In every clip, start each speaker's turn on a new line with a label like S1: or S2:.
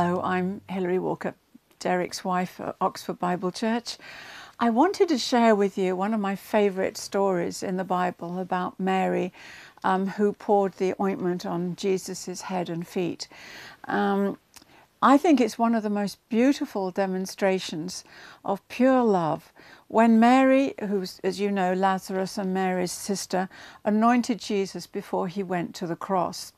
S1: Hello, I'm Hilary Walker, Derek's wife at Oxford Bible Church. I wanted to share with you one of my favourite stories in the Bible about Mary, um, who poured the ointment on Jesus' head and feet. Um, I think it's one of the most beautiful demonstrations of pure love when Mary, who's, as you know, Lazarus and Mary's sister, anointed Jesus before he went to the cross.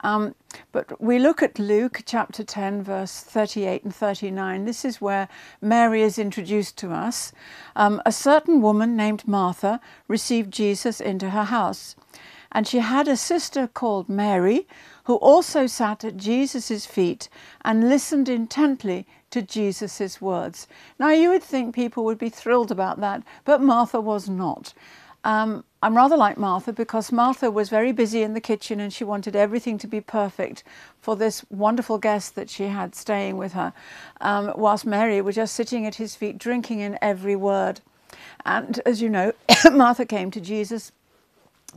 S1: Um, but we look at Luke chapter 10, verse 38 and 39. This is where Mary is introduced to us. Um, a certain woman named Martha received Jesus into her house, and she had a sister called Mary who also sat at Jesus' feet and listened intently to Jesus' words. Now, you would think people would be thrilled about that, but Martha was not. Um, I'm rather like Martha because Martha was very busy in the kitchen and she wanted everything to be perfect for this wonderful guest that she had staying with her, um, whilst Mary was just sitting at his feet, drinking in every word. And as you know, Martha came to Jesus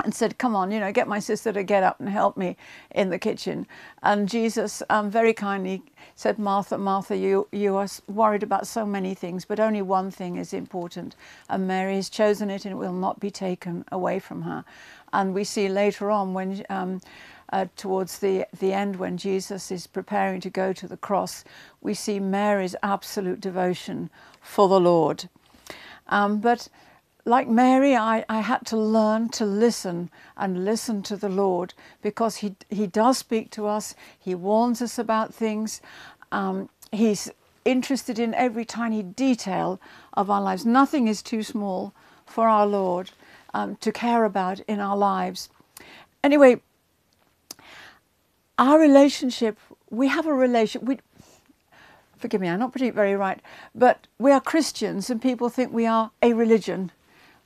S1: and said, Come on, you know, get my sister to get up and help me in the kitchen. And Jesus um, very kindly said, Martha, Martha, you, you are worried about so many things, but only one thing is important. And Mary has chosen it and it will not be taken away from her. And we see later on when. Um, uh, towards the, the end, when Jesus is preparing to go to the cross, we see Mary's absolute devotion for the Lord. Um, but like Mary, I, I had to learn to listen and listen to the Lord because He, he does speak to us, He warns us about things, um, He's interested in every tiny detail of our lives. Nothing is too small for our Lord um, to care about in our lives. Anyway, our relationship, we have a relationship. We, forgive me, I'm not putting it very right, but we are Christians and people think we are a religion.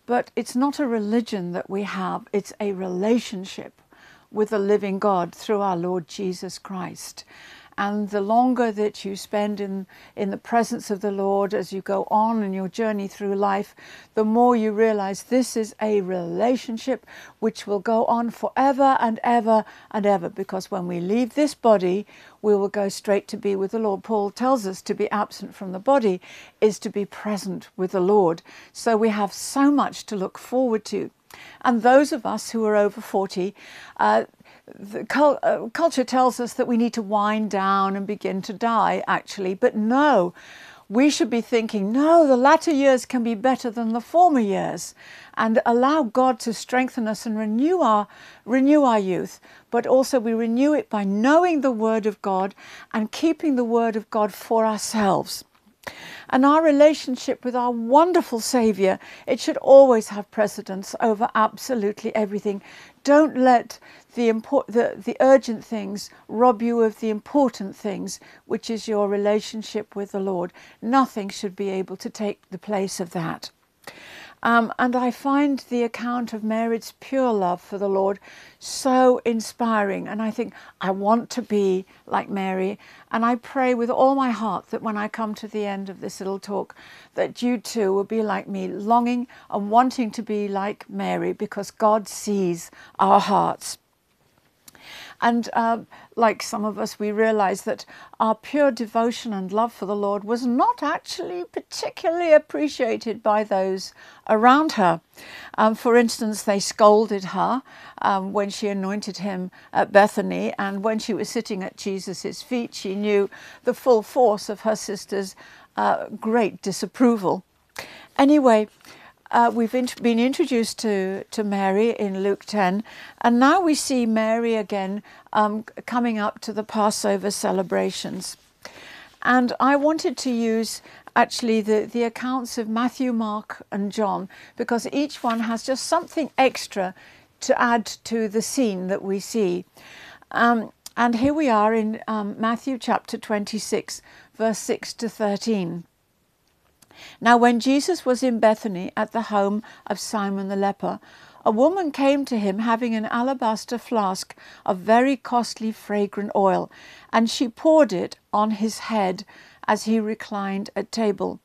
S1: But it's not a religion that we have, it's a relationship with the living God through our Lord Jesus Christ. And the longer that you spend in, in the presence of the Lord as you go on in your journey through life, the more you realize this is a relationship which will go on forever and ever and ever. Because when we leave this body, we will go straight to be with the Lord. Paul tells us to be absent from the body is to be present with the Lord. So we have so much to look forward to. And those of us who are over 40, uh, cul- uh, culture tells us that we need to wind down and begin to die, actually. But no, we should be thinking, no, the latter years can be better than the former years, and allow God to strengthen us and renew our renew our youth. But also we renew it by knowing the Word of God and keeping the Word of God for ourselves. And our relationship with our wonderful Saviour, it should always have precedence over absolutely everything. Don't let the, import, the, the urgent things rob you of the important things, which is your relationship with the Lord. Nothing should be able to take the place of that. Um, and I find the account of Mary's pure love for the Lord so inspiring. And I think I want to be like Mary. And I pray with all my heart that when I come to the end of this little talk, that you too will be like me, longing and wanting to be like Mary because God sees our hearts. And uh, like some of us, we realize that our pure devotion and love for the Lord was not actually particularly appreciated by those around her. Um, for instance, they scolded her um, when she anointed him at Bethany, and when she was sitting at Jesus' feet, she knew the full force of her sister's uh, great disapproval. Anyway, uh, we've int- been introduced to, to Mary in Luke 10, and now we see Mary again um, coming up to the Passover celebrations. And I wanted to use actually the, the accounts of Matthew, Mark, and John because each one has just something extra to add to the scene that we see. Um, and here we are in um, Matthew chapter 26, verse 6 to 13. Now, when Jesus was in Bethany at the home of Simon the leper, a woman came to him having an alabaster flask of very costly fragrant oil, and she poured it on his head as he reclined at table.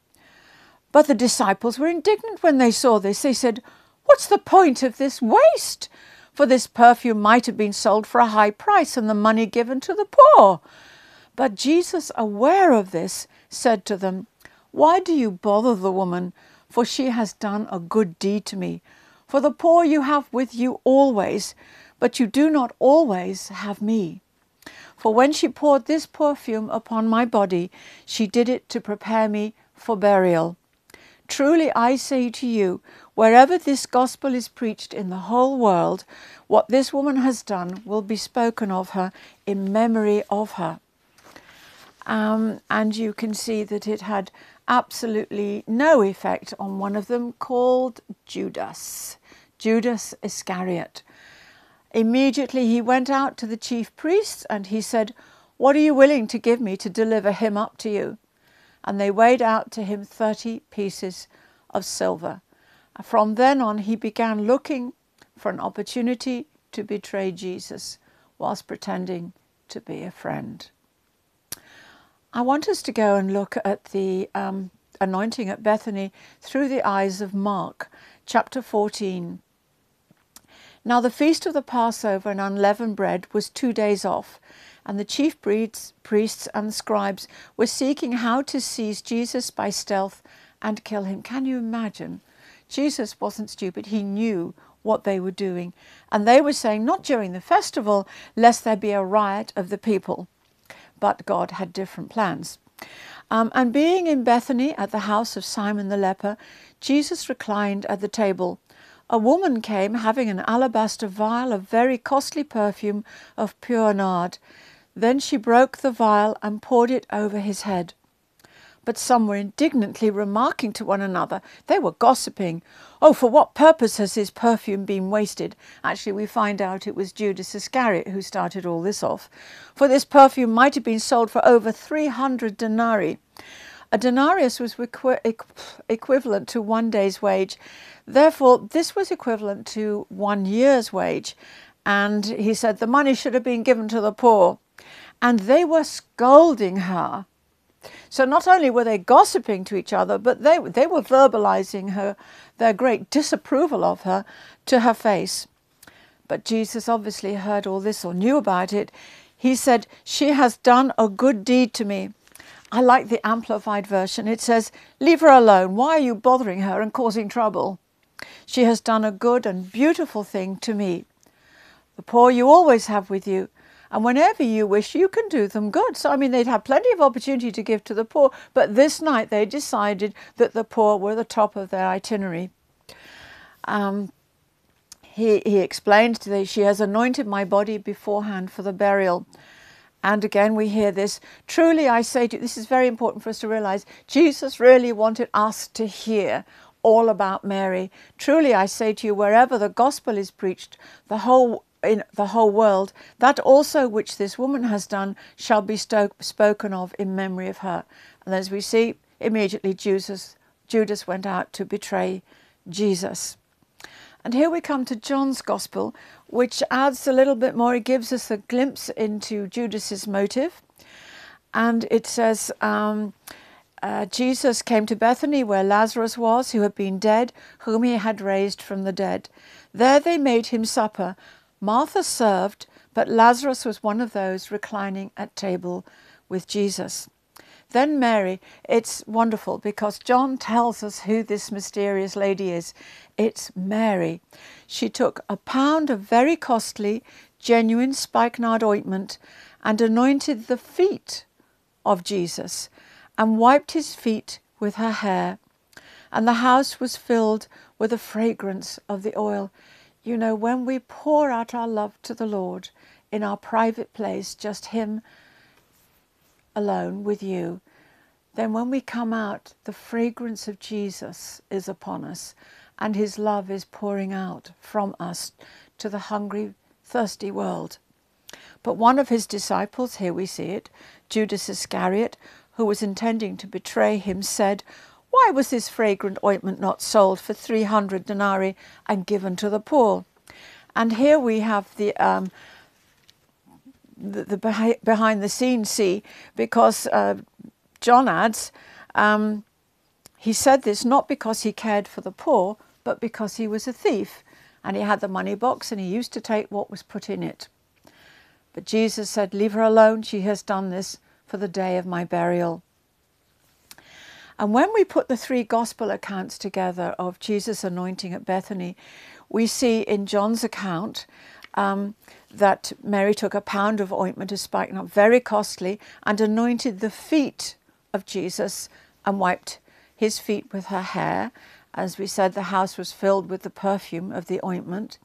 S1: But the disciples were indignant when they saw this. They said, What's the point of this waste? For this perfume might have been sold for a high price and the money given to the poor. But Jesus, aware of this, said to them, Why do you bother the woman? For she has done a good deed to me. For the poor you have with you always, but you do not always have me. For when she poured this perfume upon my body, she did it to prepare me for burial. Truly I say to you, wherever this gospel is preached in the whole world, what this woman has done will be spoken of her in memory of her. Um, and you can see that it had absolutely no effect on one of them called Judas, Judas Iscariot. Immediately he went out to the chief priests and he said, What are you willing to give me to deliver him up to you? And they weighed out to him 30 pieces of silver. From then on, he began looking for an opportunity to betray Jesus whilst pretending to be a friend. I want us to go and look at the um, anointing at Bethany through the eyes of Mark, chapter 14. Now, the feast of the Passover and unleavened bread was two days off, and the chief priests priests and scribes were seeking how to seize Jesus by stealth and kill him. Can you imagine? Jesus wasn't stupid, he knew what they were doing. And they were saying, not during the festival, lest there be a riot of the people but God had different plans. Um, and being in Bethany at the house of Simon the leper, Jesus reclined at the table. A woman came having an alabaster vial of very costly perfume of pure nard. Then she broke the vial and poured it over his head but some were indignantly remarking to one another. They were gossiping. Oh, for what purpose has his perfume been wasted? Actually, we find out it was Judas Iscariot who started all this off. For this perfume might have been sold for over 300 denarii. A denarius was equivalent to one day's wage. Therefore, this was equivalent to one year's wage. And he said the money should have been given to the poor. And they were scolding her so not only were they gossiping to each other, but they, they were verbalizing her, their great disapproval of her to her face. But Jesus obviously heard all this or knew about it. He said, She has done a good deed to me. I like the amplified version. It says, Leave her alone. Why are you bothering her and causing trouble? She has done a good and beautiful thing to me. The poor you always have with you, and whenever you wish, you can do them good. So, I mean, they'd have plenty of opportunity to give to the poor, but this night they decided that the poor were the top of their itinerary. Um, he, he explained that she has anointed my body beforehand for the burial. And again, we hear this. Truly, I say to you, this is very important for us to realize Jesus really wanted us to hear all about Mary. Truly, I say to you, wherever the gospel is preached, the whole in the whole world, that also which this woman has done shall be spoken of in memory of her. And as we see, immediately Judas, Judas went out to betray Jesus. And here we come to John's Gospel, which adds a little bit more. It gives us a glimpse into Judas's motive. And it says, um, uh, Jesus came to Bethany where Lazarus was, who had been dead, whom he had raised from the dead. There they made him supper. Martha served, but Lazarus was one of those reclining at table with Jesus. Then Mary, it's wonderful because John tells us who this mysterious lady is. It's Mary. She took a pound of very costly, genuine spikenard ointment and anointed the feet of Jesus and wiped his feet with her hair. And the house was filled with the fragrance of the oil. You know, when we pour out our love to the Lord in our private place, just Him alone with you, then when we come out, the fragrance of Jesus is upon us and His love is pouring out from us to the hungry, thirsty world. But one of His disciples, here we see it, Judas Iscariot, who was intending to betray Him, said, why was this fragrant ointment not sold for 300 denarii and given to the poor? And here we have the, um, the, the, behind the scenes see, because uh, John adds, um, he said this not because he cared for the poor, but because he was a thief and he had the money box and he used to take what was put in it. But Jesus said, Leave her alone, she has done this for the day of my burial. And when we put the three gospel accounts together of Jesus' anointing at Bethany, we see in John's account um, that Mary took a pound of ointment of spikenard, very costly, and anointed the feet of Jesus and wiped his feet with her hair. As we said, the house was filled with the perfume of the ointment.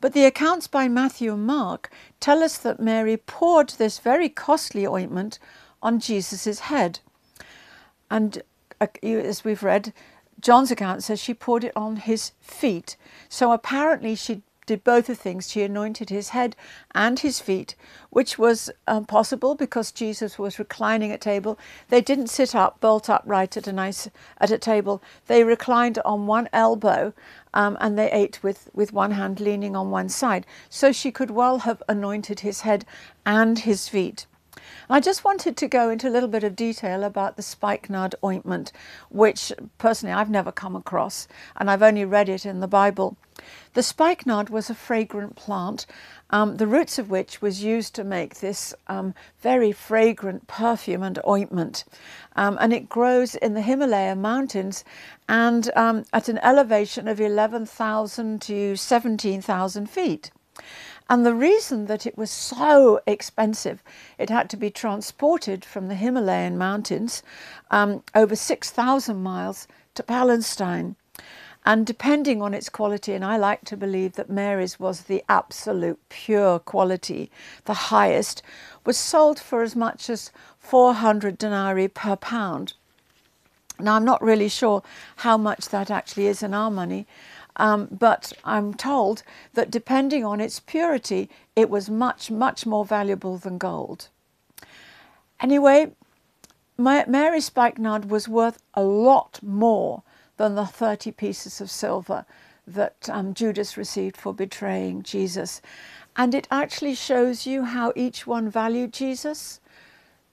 S1: But the accounts by Matthew and Mark tell us that Mary poured this very costly ointment on Jesus' head. And as we've read, John's account says she poured it on his feet. So apparently she did both of things. She anointed his head and his feet, which was um, possible because Jesus was reclining at table. They didn't sit up, bolt upright at a nice at a table. They reclined on one elbow, um, and they ate with with one hand leaning on one side. So she could well have anointed his head and his feet. I just wanted to go into a little bit of detail about the spikenard ointment, which personally I've never come across and I've only read it in the Bible. The spikenard was a fragrant plant, um, the roots of which was used to make this um, very fragrant perfume and ointment. Um, and it grows in the Himalaya mountains and um, at an elevation of 11,000 to 17,000 feet. And the reason that it was so expensive, it had to be transported from the Himalayan mountains um, over 6,000 miles to Palestine. And depending on its quality, and I like to believe that Mary's was the absolute pure quality, the highest, was sold for as much as 400 denarii per pound. Now, I'm not really sure how much that actually is in our money, um, but I'm told that depending on its purity, it was much, much more valuable than gold. Anyway, Mary Spikenard was worth a lot more than the 30 pieces of silver that um, Judas received for betraying Jesus. And it actually shows you how each one valued Jesus.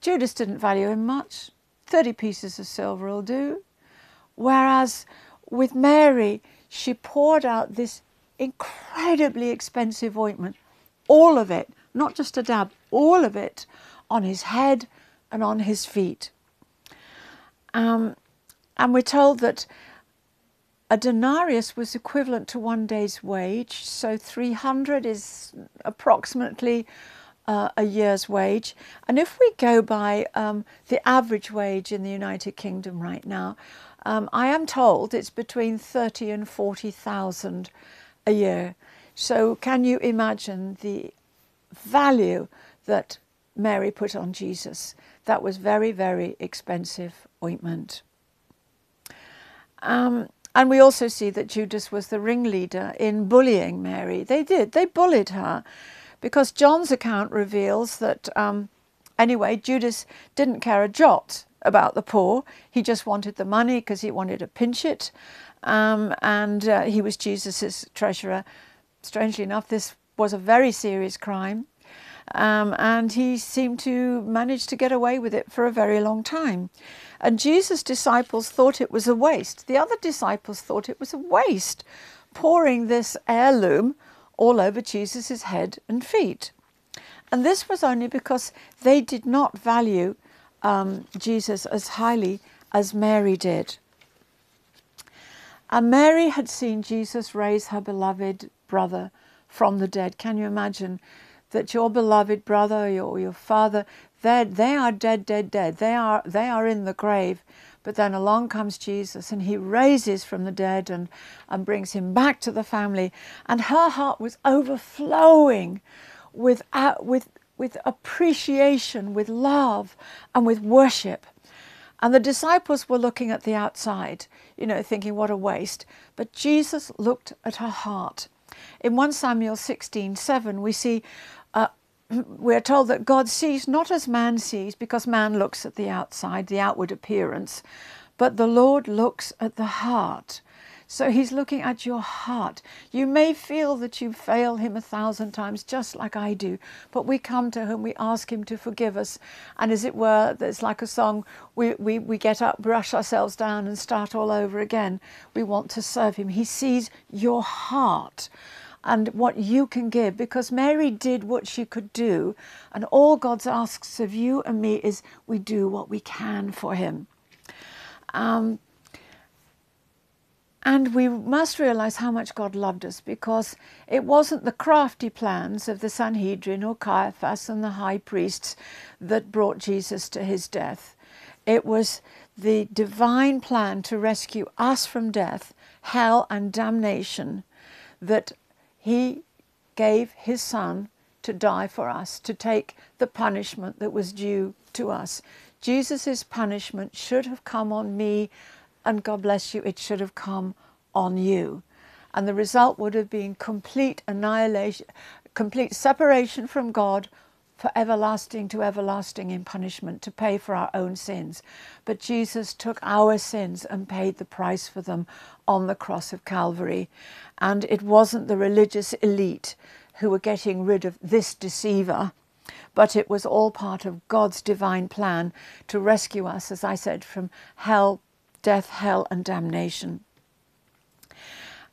S1: Judas didn't value him much. 30 pieces of silver will do. Whereas with Mary, she poured out this incredibly expensive ointment, all of it, not just a dab, all of it on his head and on his feet. Um, and we're told that a denarius was equivalent to one day's wage, so 300 is approximately uh, a year's wage. And if we go by um, the average wage in the United Kingdom right now, um, I am told it's between 30 and 40,000 a year. So can you imagine the value that Mary put on Jesus? That was very, very expensive ointment. Um, and we also see that Judas was the ringleader in bullying Mary. They did, they bullied her because John's account reveals that, um, anyway, Judas didn't care a jot about the poor. He just wanted the money because he wanted to pinch it. Um, and uh, he was Jesus's treasurer. Strangely enough, this was a very serious crime. Um, and he seemed to manage to get away with it for a very long time. And Jesus' disciples thought it was a waste. The other disciples thought it was a waste, pouring this heirloom all over Jesus' head and feet. And this was only because they did not value um, Jesus as highly as Mary did. And Mary had seen Jesus raise her beloved brother from the dead. Can you imagine that your beloved brother, your, your father, they are dead, dead, dead. They are, they are in the grave. But then along comes Jesus and he raises from the dead and, and brings him back to the family. And her heart was overflowing with, uh, with, with appreciation, with love, and with worship. And the disciples were looking at the outside, you know, thinking, what a waste. But Jesus looked at her heart. In 1 Samuel 16 7, we see, uh, we're told that God sees not as man sees, because man looks at the outside, the outward appearance, but the Lord looks at the heart. So he's looking at your heart. You may feel that you fail him a thousand times, just like I do, but we come to him, we ask him to forgive us. And as it were, it's like a song, we, we, we get up, brush ourselves down, and start all over again. We want to serve him. He sees your heart. and what you can give because Mary did what she could do. And all God asks of you and me is we do what we can for Him. Um, and we must realize how much God loved us because it wasn't the crafty plans of the Sanhedrin or Caiaphas and the high priests that brought Jesus to his death. It was the divine plan to rescue us from death, hell, and damnation that he gave his son to die for us, to take the punishment that was due to us. Jesus' punishment should have come on me, and God bless you, it should have come on you. And the result would have been complete annihilation, complete separation from God for everlasting to everlasting in punishment to pay for our own sins. But Jesus took our sins and paid the price for them on the cross of Calvary. And it wasn't the religious elite who were getting rid of this deceiver, but it was all part of God's divine plan to rescue us, as I said, from hell, death, hell, and damnation.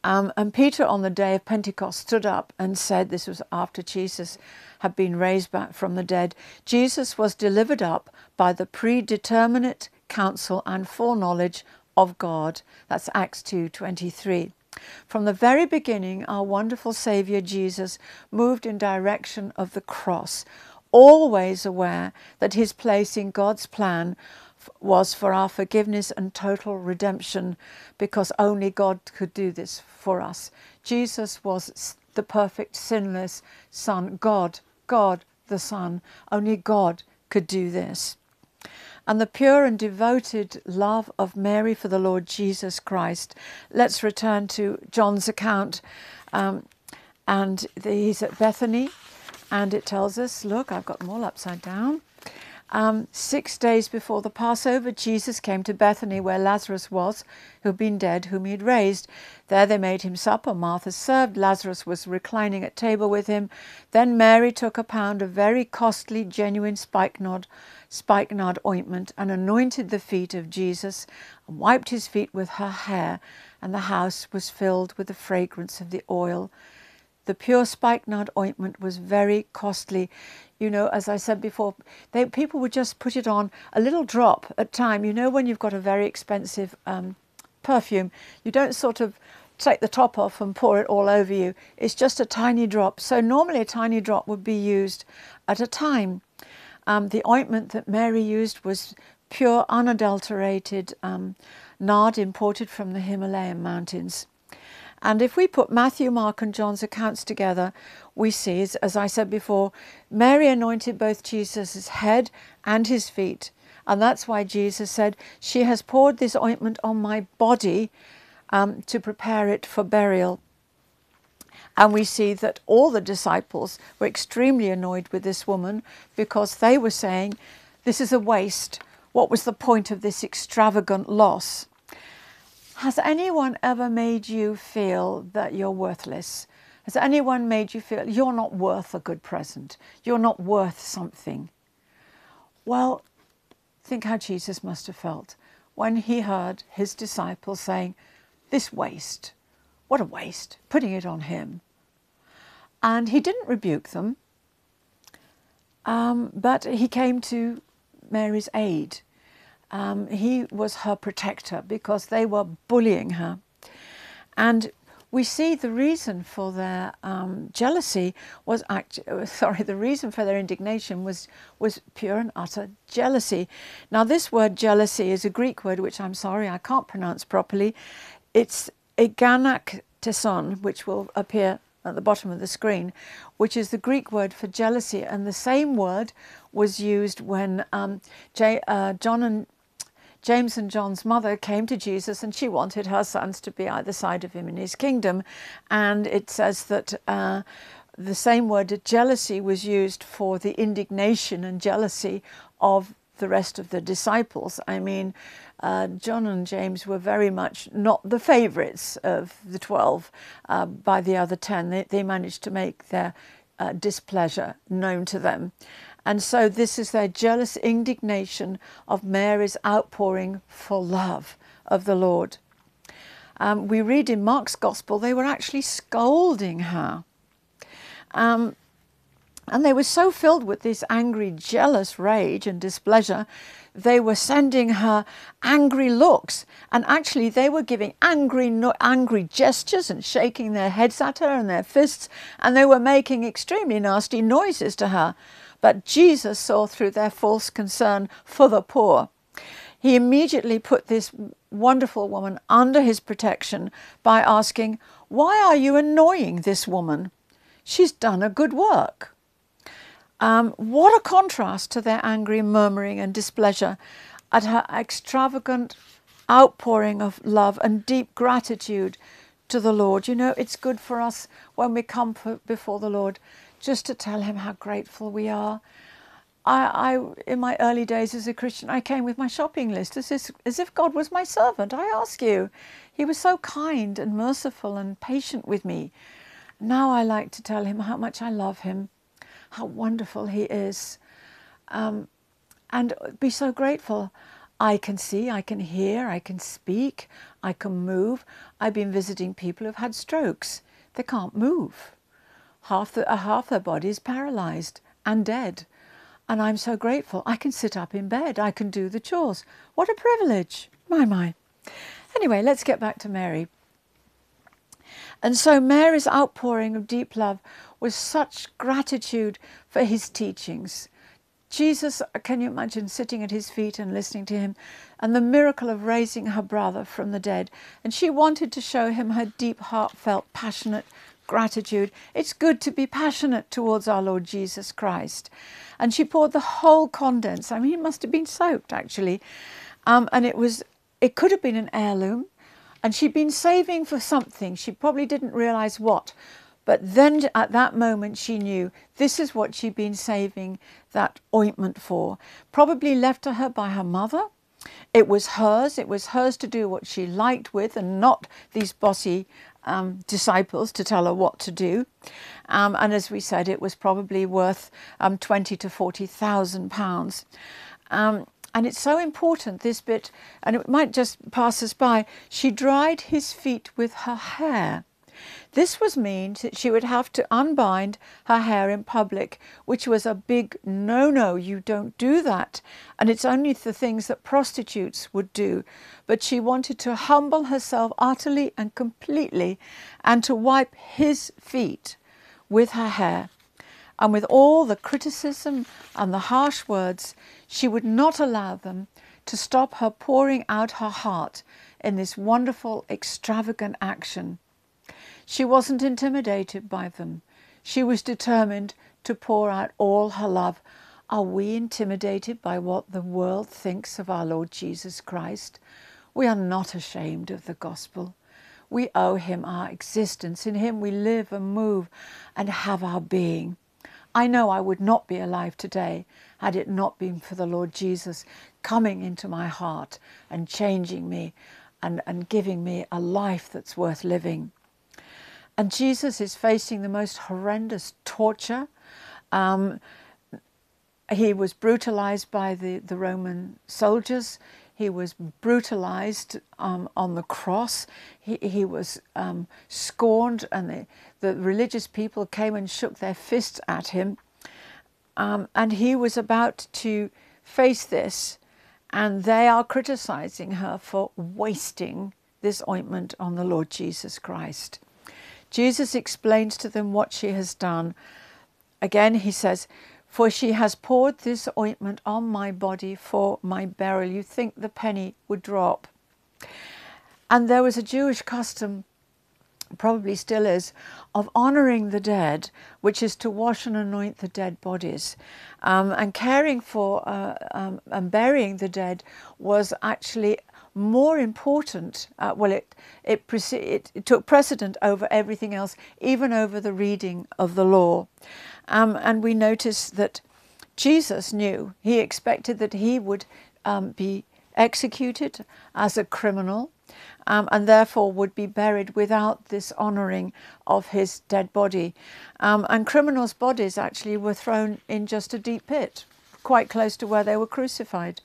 S1: Um, and Peter, on the day of Pentecost, stood up and said, This was after Jesus had been raised back from the dead. Jesus was delivered up by the predeterminate counsel and foreknowledge of God. That's Acts 2:23. From the very beginning, our wonderful Saviour Jesus moved in direction of the cross, always aware that his place in God's plan was for our forgiveness and total redemption because only God could do this for us. Jesus was the perfect, sinless Son, God, God the Son. Only God could do this. And the pure and devoted love of Mary for the Lord Jesus Christ. Let's return to John's account. Um, and he's at Bethany, and it tells us look, I've got them all upside down. Um, six days before the Passover, Jesus came to Bethany where Lazarus was, who had been dead, whom he had raised. There they made him supper. Martha served. Lazarus was reclining at table with him. Then Mary took a pound of very costly, genuine spikenard, spikenard ointment and anointed the feet of Jesus and wiped his feet with her hair, and the house was filled with the fragrance of the oil. The pure spikenard ointment was very costly. You know, as I said before, they, people would just put it on a little drop at time. You know, when you've got a very expensive um, perfume, you don't sort of take the top off and pour it all over you. It's just a tiny drop. So normally a tiny drop would be used at a time. Um, the ointment that Mary used was pure, unadulterated um, nard imported from the Himalayan mountains. And if we put Matthew, Mark, and John's accounts together, we see, as I said before, Mary anointed both Jesus' head and his feet. And that's why Jesus said, She has poured this ointment on my body um, to prepare it for burial. And we see that all the disciples were extremely annoyed with this woman because they were saying, This is a waste. What was the point of this extravagant loss? Has anyone ever made you feel that you're worthless? Has anyone made you feel you're not worth a good present? You're not worth something? Well, think how Jesus must have felt when he heard his disciples saying, This waste, what a waste, putting it on him. And he didn't rebuke them, um, but he came to Mary's aid um, he was her protector because they were bullying her. And we see the reason for their um, jealousy was actually, sorry, the reason for their indignation was, was pure and utter jealousy. Now, this word jealousy is a Greek word which I'm sorry I can't pronounce properly. It's eganakteson, which will appear at the bottom of the screen, which is the Greek word for jealousy. And the same word was used when um, J, uh, John and James and John's mother came to Jesus and she wanted her sons to be either side of him in his kingdom. And it says that uh, the same word jealousy was used for the indignation and jealousy of the rest of the disciples. I mean, uh, John and James were very much not the favourites of the 12 uh, by the other 10. They, they managed to make their uh, displeasure known to them. And so this is their jealous indignation of Mary's outpouring for love of the Lord. Um, we read in Mark's Gospel they were actually scolding her. Um, and they were so filled with this angry, jealous rage and displeasure, they were sending her angry looks. And actually, they were giving angry, angry gestures and shaking their heads at her and their fists. And they were making extremely nasty noises to her. But Jesus saw through their false concern for the poor. He immediately put this wonderful woman under his protection by asking, Why are you annoying this woman? She's done a good work. Um, what a contrast to their angry murmuring and displeasure at her extravagant outpouring of love and deep gratitude to the Lord. You know, it's good for us when we come before the Lord just to tell Him how grateful we are. I, I, in my early days as a Christian, I came with my shopping list as, if, as if God was my servant. I ask you, He was so kind and merciful and patient with me. Now I like to tell Him how much I love Him how wonderful He is. Um, and be so grateful. I can see, I can hear, I can speak, I can move. I've been visiting people who've had strokes. They can't move. Half, the, uh, half their body is paralyzed and dead. And I'm so grateful. I can sit up in bed. I can do the chores. What a privilege. My, my. Anyway, let's get back to Mary. And so Mary's outpouring of deep love was such gratitude for his teachings. Jesus, can you imagine sitting at his feet and listening to him and the miracle of raising her brother from the dead? And she wanted to show him her deep, heartfelt, passionate gratitude. It's good to be passionate towards our Lord Jesus Christ. And she poured the whole condense. I mean, it must have been soaked actually. Um, and it was, it could have been an heirloom. And she'd been saving for something. She probably didn't realize what. But then at that moment, she knew this is what she'd been saving that ointment for. Probably left to her by her mother. It was hers. It was hers to do what she liked with, and not these bossy um, disciples to tell her what to do. Um, and as we said, it was probably worth um, twenty to forty thousand pounds. Um, and it's so important this bit, and it might just pass us by. She dried his feet with her hair. This was mean that she would have to unbind her hair in public, which was a big no no, you don't do that. And it's only the things that prostitutes would do. But she wanted to humble herself utterly and completely and to wipe his feet with her hair. And with all the criticism and the harsh words, she would not allow them to stop her pouring out her heart in this wonderful, extravagant action. She wasn't intimidated by them. She was determined to pour out all her love. Are we intimidated by what the world thinks of our Lord Jesus Christ? We are not ashamed of the gospel. We owe him our existence. In him we live and move and have our being. I know I would not be alive today had it not been for the Lord Jesus coming into my heart and changing me and, and giving me a life that's worth living. And Jesus is facing the most horrendous torture. Um, he was brutalized by the, the Roman soldiers. He was brutalized um, on the cross. He, he was um, scorned, and the, the religious people came and shook their fists at him. Um, and he was about to face this, and they are criticizing her for wasting this ointment on the Lord Jesus Christ. Jesus explains to them what she has done. Again, he says, For she has poured this ointment on my body for my burial. You think the penny would drop. And there was a Jewish custom, probably still is, of honouring the dead, which is to wash and anoint the dead bodies. Um, and caring for uh, um, and burying the dead was actually more important, uh, well, it, it, it, it, took precedent over everything else, even over the reading of the law. Um, and we notice that Jesus knew, he expected that he would um, be executed as a criminal um, and therefore would be buried without this honouring of his dead body. Um, and criminals' bodies actually were thrown in just a deep pit, quite close to where they were crucified.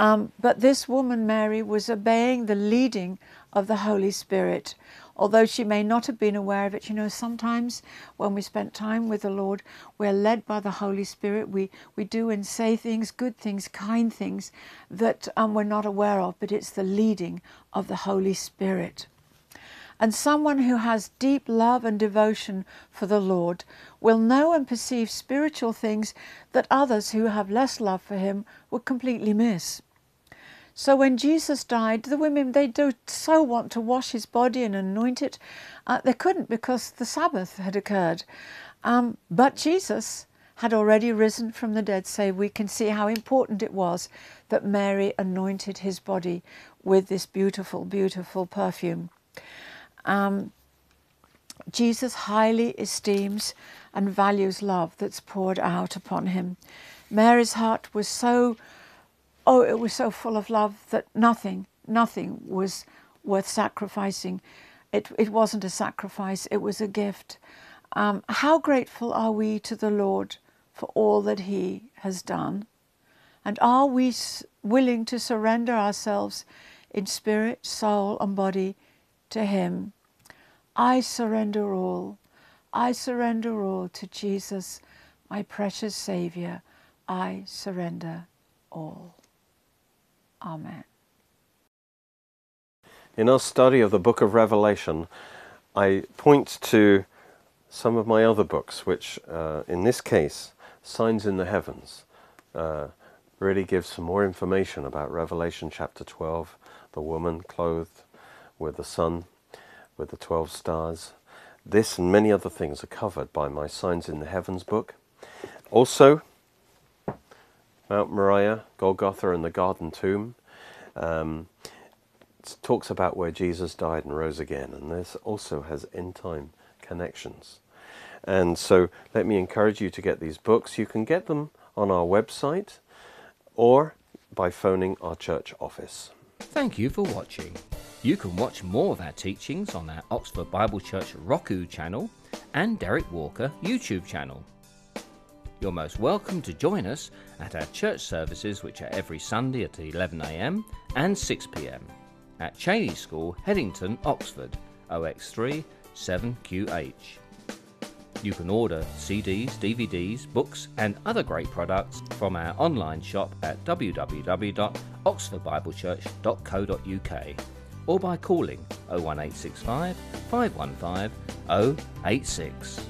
S1: Um, but this woman, Mary, was obeying the leading of the Holy Spirit. Although she may not have been aware of it, you know, sometimes when we spend time with the Lord, we're led by the Holy Spirit. We, we do and say things, good things, kind things that um, we're not aware of, but it's the leading of the Holy Spirit. And someone who has deep love and devotion for the Lord will know and perceive spiritual things that others who have less love for Him would completely miss. So when Jesus died, the women, they do so want to wash his body and anoint it. Uh, they couldn't because the Sabbath had occurred. Um, but Jesus had already risen from the dead, so we can see how important it was that Mary anointed his body with this beautiful, beautiful perfume. Um, Jesus highly esteems and values love that's poured out upon him. Mary's heart was so oh, it was so full of love that nothing, nothing was worth sacrificing. It, it wasn't a sacrifice, it was a gift. Um, how grateful are we to the Lord for all that He has done? And are we willing to surrender ourselves in spirit, soul, and body to Him? I surrender all. I surrender all to Jesus, my precious Saviour. I surrender all. Amen.
S2: In our study of the book of Revelation, I point to some of my other books, which uh, in this case, Signs in the Heavens, uh, really gives some more information about Revelation chapter 12, the woman clothed with the sun, with the 12 stars. This and many other things are covered by my Signs in the Heavens book. Also, Mount Moriah, Golgotha, and the Garden Tomb. Um, talks about where Jesus died and rose again, and this also has end time connections. And so let me encourage you to get these books. You can get them on our website or by phoning our church office.
S3: Thank you for watching. You can watch more of our teachings on our Oxford Bible Church Roku channel and Derek Walker YouTube channel. You're most welcome to join us at our church services, which are every Sunday at 11am and 6pm at Cheney School, Headington, Oxford, OX3 7QH. You can order CDs, DVDs, books, and other great products from our online shop at www.oxfordbiblechurch.co.uk or by calling 01865 515 086.